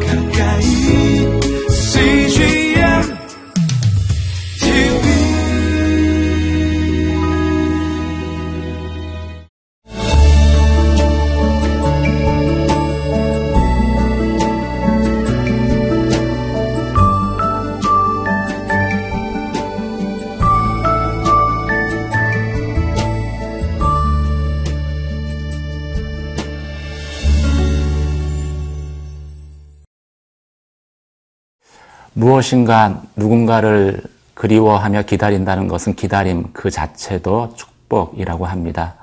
가까 무엇인가 누군가를 그리워하며 기다린다는 것은 기다림 그 자체도 축복이라고 합니다.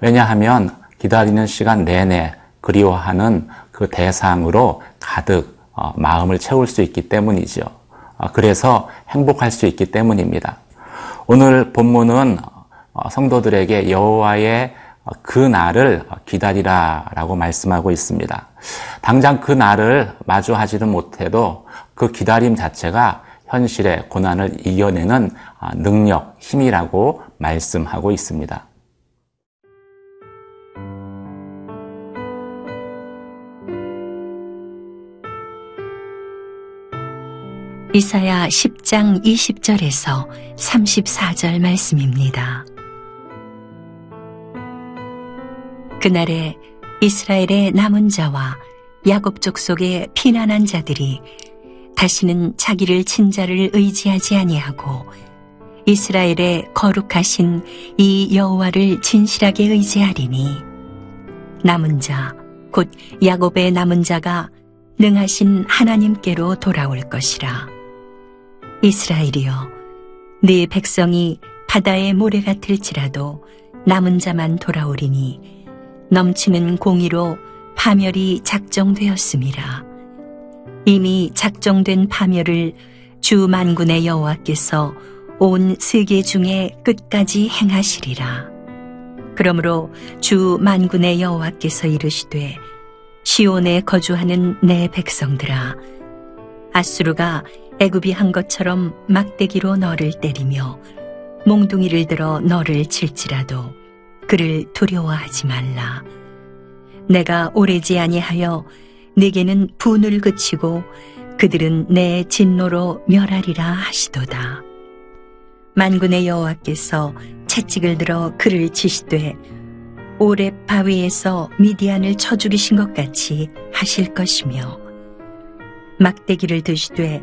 왜냐하면 기다리는 시간 내내 그리워하는 그 대상으로 가득 어, 마음을 채울 수 있기 때문이죠. 어, 그래서 행복할 수 있기 때문입니다. 오늘 본문은 어, 성도들에게 여호와의 그 날을 기다리라라고 말씀하고 있습니다. 당장 그 날을 마주하지는 못해도 그 기다림 자체가 현실의 고난을 이겨내는 능력, 힘이라고 말씀하고 있습니다. 이사야 10장 20절에서 34절 말씀입니다. 그날에 이스라엘의 남은 자와 야곱 족속의 피난한 자들이 다시는 자기를 친자를 의지하지 아니하고 이스라엘의 거룩하신 이 여호와를 진실하게 의지하리니 남은 자 곧 야곱의 남은 자가 능하신 하나님께로 돌아올 것이라. 이스라엘이여 네 백성이 바다의 모래 같을지라도 남은 자만 돌아오리니 넘치는 공의로 파멸이 작정되었음이라 이미 작정된 파멸을 주 만군의 여호와께서 온 세계 중에 끝까지 행하시리라. 그러므로 주 만군의 여호와께서 이르시되 시온에 거주하는 내 백성들아 아수르가 애굽이 한 것처럼 막대기로 너를 때리며 몽둥이를 들어 너를 칠지라도 그를 두려워하지 말라. 내가 오래지 아니하여 내게는 분을 그치고 그들은 내 진노로 멸하리라 하시도다. 만군의 여호와께서 채찍을 들어 그를 치시되 오랩 바위에서 미디안을 쳐 죽이신 것 같이 하실 것이며 막대기를 드시되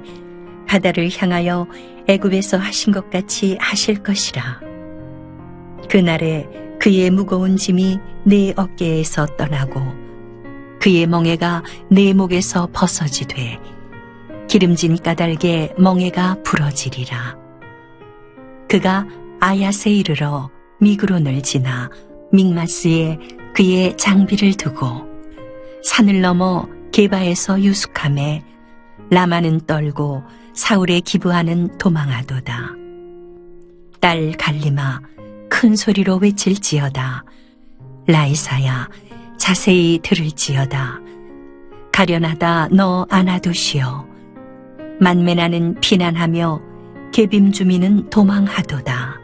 바다를 향하여 애굽에서 하신 것 같이 하실 것이라. 그날에 그의 무거운 짐이 내 어깨에서 떠나고 그의 멍에가 내 목에서 벗어지되 기름진 까닭에 멍에가 부러지리라. 그가 아야세 이르러 미그론을 지나 믹마스에 그의 장비를 두고 산을 넘어 게바에서 유숙함에 라마는 떨고 사울의 기부하는 도망하도다. 딸 갈리마 큰 소리로 외칠지어다. 라이사야 자세히 들을지어다. 가련하다 너 안아두시오. 만매나는 피난하며 개빔 주민은 도망하도다.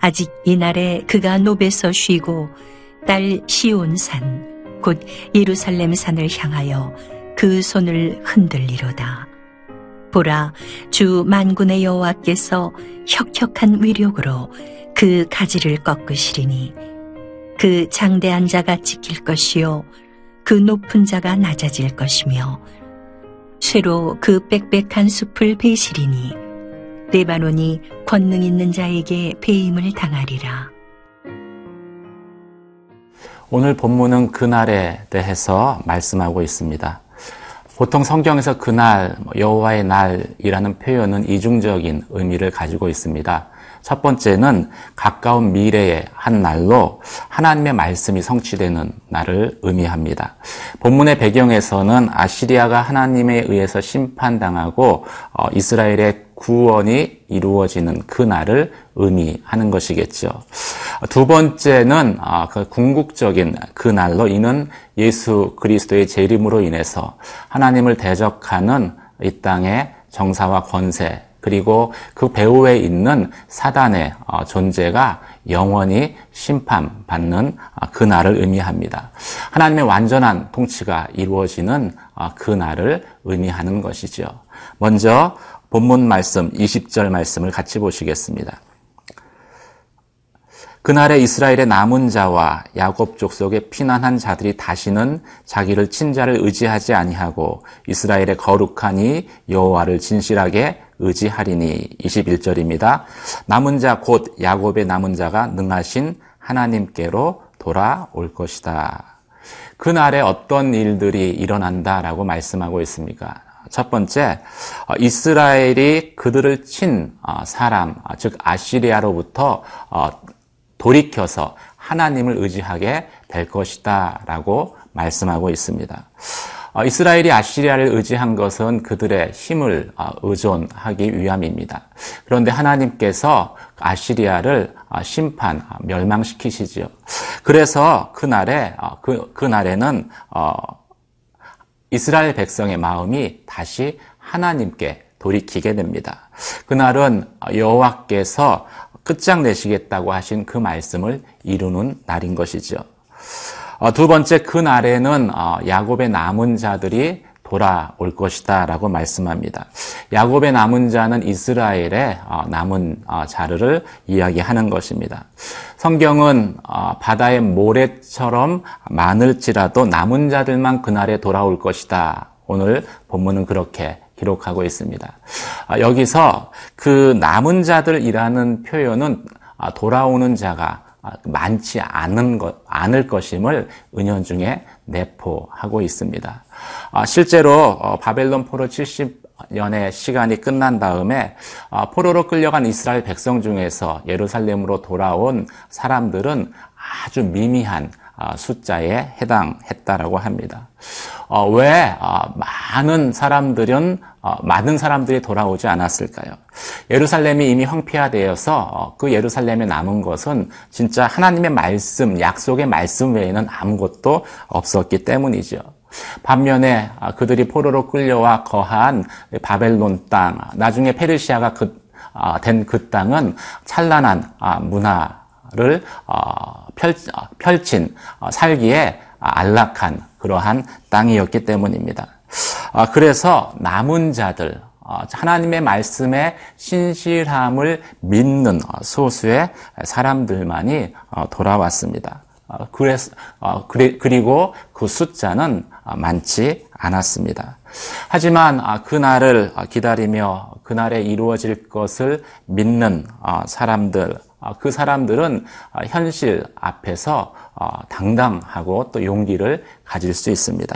아직 이날에 그가 노베서 쉬고 딸 시온산 곧 예루살렘 산을 향하여 그 손을 흔들리로다. 보라 주 만군의 여호와께서 혁혁한 위력으로 그 가지를 꺾으시리니 그 장대한 자가 지킬 것이요 그 높은 자가 낮아질 것이며 쇠로 그 빽빽한 숲을 베시리니 레바논이 권능 있는 자에게 배임을 당하리라. 오늘 본문은 그날에 대해서 말씀하고 있습니다. 보통 성경에서 그날, 뭐 여호와의 날이라는 표현은 이중적인 의미를 가지고 있습니다. 첫 번째는 가까운 미래의 한 날로 하나님의 말씀이 성취되는 날을 의미합니다. 본문의 배경에서는 아시리아가 하나님에 의해서 심판당하고 어, 이스라엘의 구원이 이루어지는 그 날을 의미하는 것이겠죠. 두 번째는 아, 그 궁극적인 그 날로 이는 예수 그리스도의 재림으로 인해서 하나님을 대적하는 이 땅의 정사와 권세 그리고 그 배후에 있는 사단의 어, 존재가 영원히 심판받는 아, 그 날을 의미합니다. 하나님의 완전한 통치가 이루어지는 어, 그 날을 의미하는 것이죠. 먼저 본문 말씀 20절 말씀을 같이 보시겠습니다. 그날에 이스라엘의 남은 자와 야곱 족속에 피난한 자들이 다시는 자기를 친자를 의지하지 아니하고 이스라엘의 거룩하니 여호와를 진실하게 의지하리니 21절입니다. 남은 자 곧 야곱의 남은 자가 능하신 하나님께로 돌아올 것이다. 그날에 어떤 일들이 일어난다라고 말씀하고 있습니까? 첫 번째, 어, 이스라엘이 그들을 친 어, 사람, 어, 즉 아시리아로부터 돌이켜서 하나님을 의지하게 될 것이다 라고 말씀하고 있습니다. 어, 이스라엘이 아시리아를 의지한 것은 그들의 힘을 어, 의존하기 위함입니다. 그런데 하나님께서 아시리아를 어, 심판, 멸망시키시지요. 그래서 그날에, 그, 그날에는, 이스라엘 백성의 마음이 다시 하나님께 돌이키게 됩니다. 그날은 여호와께서 끝장내시겠다고 하신 그 말씀을 이루는 날인 것이죠. 어, 두 번째 그 날에는 어, 야곱의 남은 자들이 돌아올 것이다 라고 말씀합니다. 야곱의 남은 자는 이스라엘의 어, 남은 자를 이야기하는 것입니다. 성경은 바다의 모래처럼 많을지라도 남은 자들만 그날에 돌아올 것이다. 오늘 본문은 그렇게 기록하고 있습니다. 아, 여기서 그 남은 자들이라는 표현은 아, 돌아오는 자가 아, 많지 않은 것, 않을 것임을 은연중에 내포하고 있습니다. 실제로 어, 바벨론 포로 70년의 시간이 끝난 다음에 포로로 끌려간 이스라엘 백성 중에서 예루살렘으로 돌아온 사람들은 아주 미미한 숫자에 해당했다라고 합니다. 어, 왜 어, 많은 사람들은 어, 많은 사람들이 돌아오지 않았을까요? 예루살렘이 이미 황폐화되어서 그 예루살렘에 남은 것은 진짜 하나님의 말씀, 약속의 말씀 외에는 아무것도 없었기 때문이죠. 반면에 그들이 포로로 끌려와 거한 바벨론 땅, 나중에 페르시아가 그, 된그 땅은 찬란한 문화를 펼친 살기에 안락한 그러한 땅이었기 때문입니다. 아, 그래서 남은 자들, 어, 하나님의 말씀에 신실함을 믿는 어, 소수의 사람들만이 어, 돌아왔습니다. 그리고 그 숫자는 많지 않았습니다. 하지만 그날을 기다리며 그날에 이루어질 것을 믿는 사람들, 그 사람들은 현실 앞에서 어, 당당하고 또 용기를 가질 수 있습니다.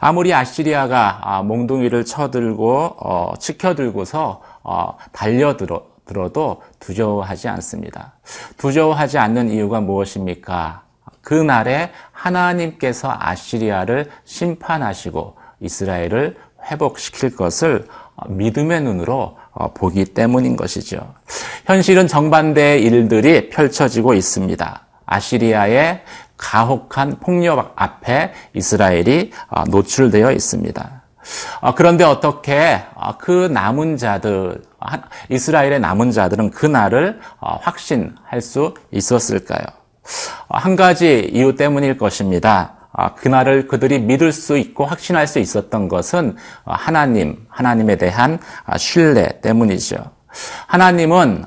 아무리 아시리아가 아, 몽둥이를 쳐들고 어, 치켜들고서 어, 달려들어도 두려워하지 않습니다. 두려워하지 않는 이유가 무엇입니까? 그날에 하나님께서 아시리아를 심판하시고 이스라엘을 회복시킬 것을 믿음의 눈으로 보기 때문인 것이죠. 현실은 정반대의 일들이 펼쳐지고 있습니다. 아시리아의 가혹한 폭력 앞에 이스라엘이 어, 노출되어 있습니다. 어, 그런데 어떻게 어, 그 남은 자들, 이스라엘의 남은 자들은 그 날을 확신할 수 있었을까요? 한 가지 이유 때문일 것입니다. 그날을 그들이 믿을 수 있고 확신할 수 있었던 것은 하나님, 하나님에 대한 신뢰 때문이죠. 하나님은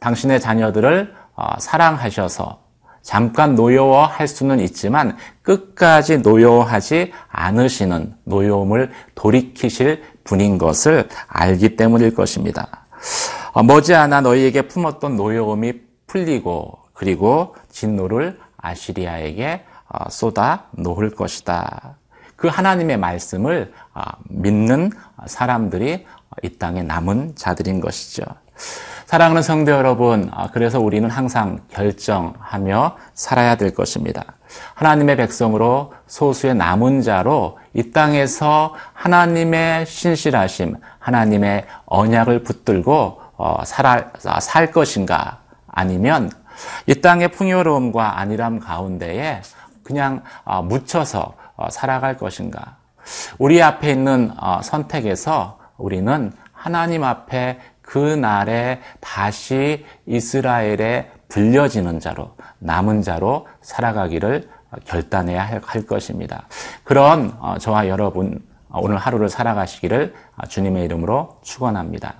당신의 자녀들을 사랑하셔서 잠깐 노여워할 수는 있지만 끝까지 노여워하지 않으시는 노여움을 돌이키실 분인 것을 알기 때문일 것입니다. 어, 머지않아 너희에게 품었던 노여움이 풀리고 그리고 진노를 아시리아에게 어, 쏟아 놓을 것이다. 그 하나님의 말씀을 어, 믿는 사람들이 이 땅에 남은 자들인 것이죠. 사랑하는 성도 여러분, 아, 그래서 우리는 항상 결정하며 살아야 될 것입니다. 하나님의 백성으로 소수의 남은 자로 이 땅에서 하나님의 신실하심, 하나님의 언약을 붙들고 어, 살아, 살 것인가 아니면 이 땅의 풍요로움과 안일함 가운데에 그냥 어, 묻혀서 어, 살아갈 것인가. 우리 앞에 있는 선택에서 우리는 하나님 앞에 그 날에 다시 이스라엘에 불려지는 자로 남은 자로 살아가기를 결단해야 할, 할 것입니다. 그런 어, 저와 여러분 어, 오늘 하루를 살아가시기를 어, 주님의 이름으로 축원합니다.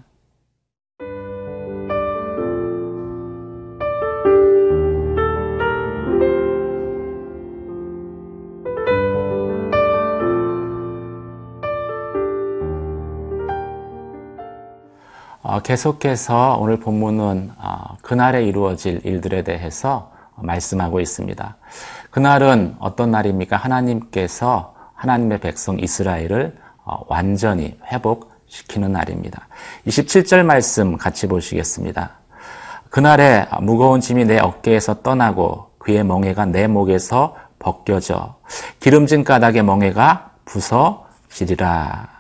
계속해서 오늘 본문은 어, 그날에 이루어질 일들에 대해서 말씀하고 있습니다. 그날은 어떤 날입니까? 하나님께서 하나님의 백성 이스라엘을 어, 완전히 회복시키는 날입니다. 27절 말씀 같이 보시겠습니다. 그날에 무거운 짐이 내 어깨에서 떠나고 그의 멍에가 내 목에서 벗겨져 기름진 가닥의 멍에가 부서지리라.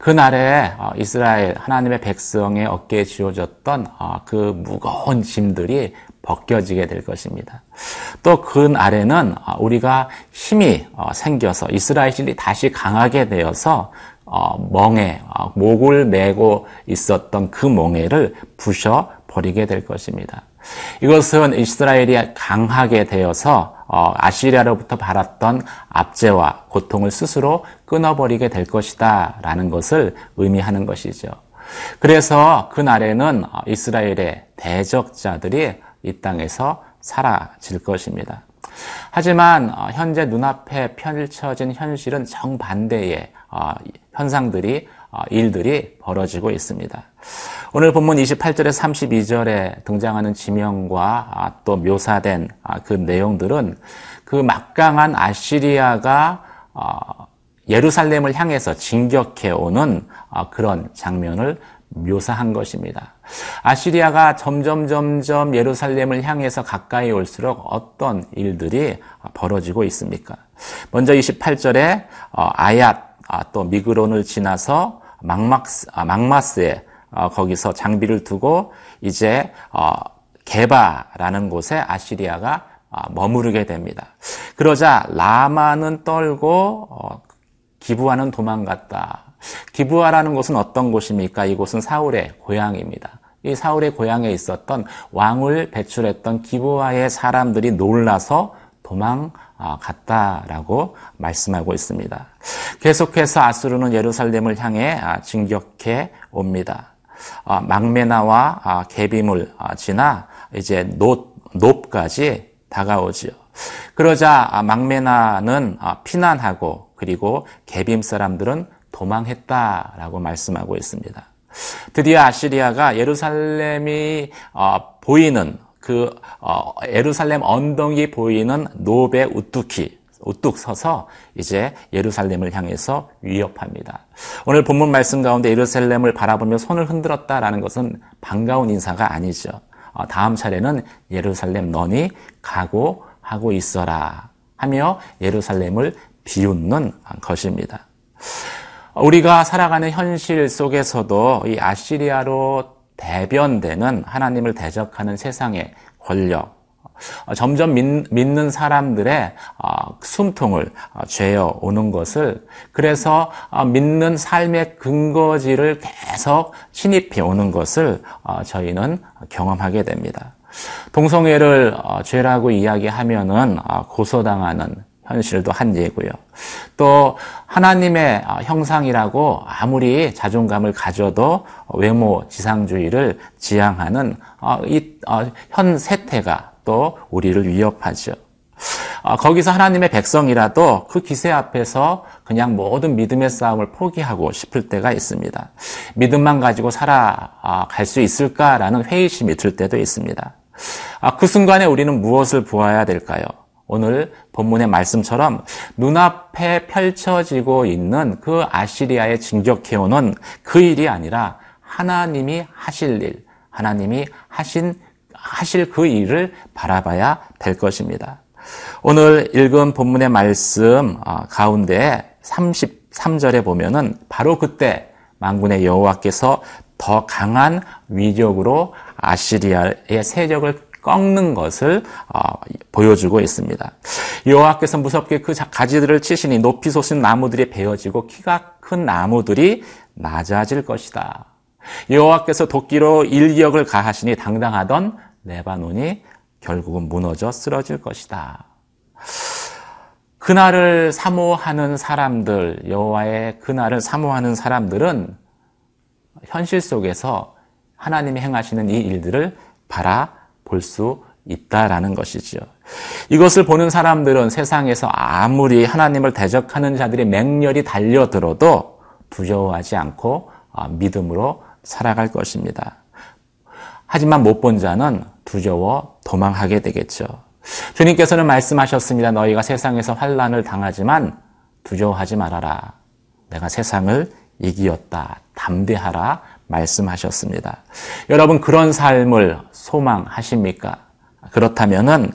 그날에 어, 이스라엘 하나님의 백성의 어깨에 지어졌던 어, 그 무거운 짐들이 벗겨지게 될 것입니다. 또 그날에는 어, 우리가 힘이 생겨서 이스라엘이 다시 강하게 되어서 멍에 목을 메고 있었던 그 멍에를 부셔 버리게 될 것입니다. 이것은 이스라엘이 강하게 되어서 아시리아로부터 받았던 압제와 고통을 스스로 끊어버리게 될 것이다 라는 것을 의미하는 것이죠. 그래서 그날에는 이스라엘의 대적자들이 이 땅에서 사라질 것입니다. 하지만 현재 눈앞에 펼쳐진 현실은 정반대의 현상들이 일들이 벌어지고 있습니다. 오늘 본문 28절에서 32절에 등장하는 지명과 또 묘사된 그 내용들은 그 막강한 아시리아가 예루살렘을 향해서 진격해 오는 그런 장면을 묘사한 것입니다. 아시리아가 점점 점점 예루살렘을 향해서 가까이 올수록 어떤 일들이 벌어지고 있습니까? 먼저 28절에 아얏 또 미그론을 지나서 막막스, 막마스에 거기서 장비를 두고 이제 게바라는 곳에 아시리아가 머무르게 됩니다. 그러자 라마는 떨고 기부하는 도망갔다. 기부하라는 곳은 어떤 곳입니까? 이곳은 사울의 고향입니다. 이 사울의 고향에 있었던 왕을 배출했던 기부하의 사람들이 놀라서 도망갔다라고 말씀하고 있습니다. 계속해서 아수르는 예루살렘을 향해 진격해 옵니다. 막메나와 게빔을 지나 이제 높, 높까지 다가오지요. 그러자 막메나는 피난하고 그리고 게빔 사람들은 도망했다라고 말씀하고 있습니다. 드디어 아시리아가 예루살렘이 어, 보이는 그 어, 예루살렘 언덕이 보이는 노베 우뚝히 우뚝 서서 이제 예루살렘을 향해서 위협합니다. 오늘 본문 말씀 가운데 예루살렘을 바라보며 손을 흔들었다라는 것은 반가운 인사가 아니죠. 어, 다음 차례는 예루살렘 너니 각오하고 있어라 하며 예루살렘을 비웃는 것입니다. 우리가 살아가는 현실 속에서도 이 아시리아로 대변되는 하나님을 대적하는 세상의 권력, 점점 믿 는 사람들의 어, 숨통을 어, 죄어 오는 것을 그래서 어, 믿는 삶의 근거지를 계속 침입해 오는 것을 저희는 경험하게 됩니다. 동성애를 죄라고 이야기하면은 고소당하는 현실도 한 예고요. 또 하나님의 어, 형상이라고 아무리 자존감을 가져도 외모 지상주의를 지향하는 어, 이현 어, 세태가 또 우리를 위협하죠. 거기서 하나님의 백성이라도 그 기세 앞에서 그냥 모든 믿음의 싸움을 포기하고 싶을 때가 있습니다. 믿음만 가지고 살아갈 수 있을까라는 회의심이 들 때도 있습니다. 그 순간에 우리는 무엇을 보아야 될까요? 오늘 본문의 말씀처럼 눈앞에 펼쳐지고 있는 그 아시리아에 진격해오는 그 일이 아니라 하나님이 하실 일, 하나님이 하신, 하실 그 일을 바라봐야 될 것입니다. 오늘 읽은 본문의 말씀 어, 가운데 33절에 보면은 바로 그때 만군의 여호와께서 더 강한 위력으로 아시리아의 세력을 꺾는 것을 어, 보여주고 있습니다. 여호와께서 무섭게 그 가지들을 치시니 높이 솟은 나무들이 베어지고 키가 큰 나무들이 낮아질 것이다. 여호와께서 도끼로 일격을 가하시니 당당하던 레바논이 결국은 무너져 쓰러질 것이다. 그날을 사모하는 사람들, 여호와의 그날을 사모하는 사람들은 현실 속에서 하나님이 행하시는 이 일들을 바라 볼 수 있다라는 것이지요. 이것을 보는 사람들은 세상에서 아무리 하나님을 대적하는 자들의 맹렬히 달려들어도 두려워하지 않고 아, 믿음으로 살아갈 것입니다. 하지만 못 본 자는 두려워 도망하게 되겠죠. 주님께서는 말씀하셨습니다. 너희가 세상에서 환란을 당하지만 두려워하지 말아라. 내가 세상을 이기었다. 담대하라. 말씀하셨습니다. 여러분 그런 삶을 소망하십니까? 그렇다면은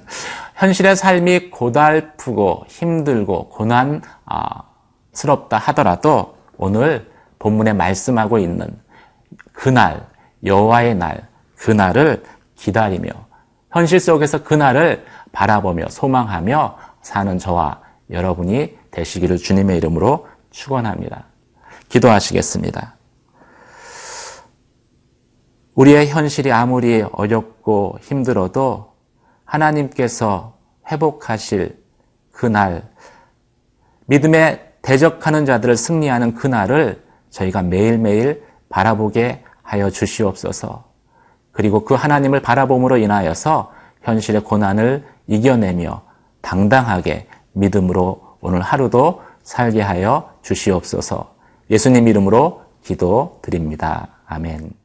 현실의 삶이 고달프고 힘들고 고난스럽다 하더라도 오늘 본문에 말씀하고 있는 그날 여호와의 날 그날을 기다리며 현실 속에서 그날을 바라보며 소망하며 사는 저와 여러분이 되시기를 주님의 이름으로 축원합니다. 기도하시겠습니다. 우리의 현실이 아무리 어렵고 힘들어도 하나님께서 회복하실 그날, 믿음에 대적하는 자들을 승리하는 그날을 저희가 매일매일 바라보게 하여 주시옵소서. 그리고 그 하나님을 바라봄으로 인하여서 현실의 고난을 이겨내며 당당하게 믿음으로 오늘 하루도 살게 하여 주시옵소서. 예수님 이름으로 기도 드립니다. 아멘.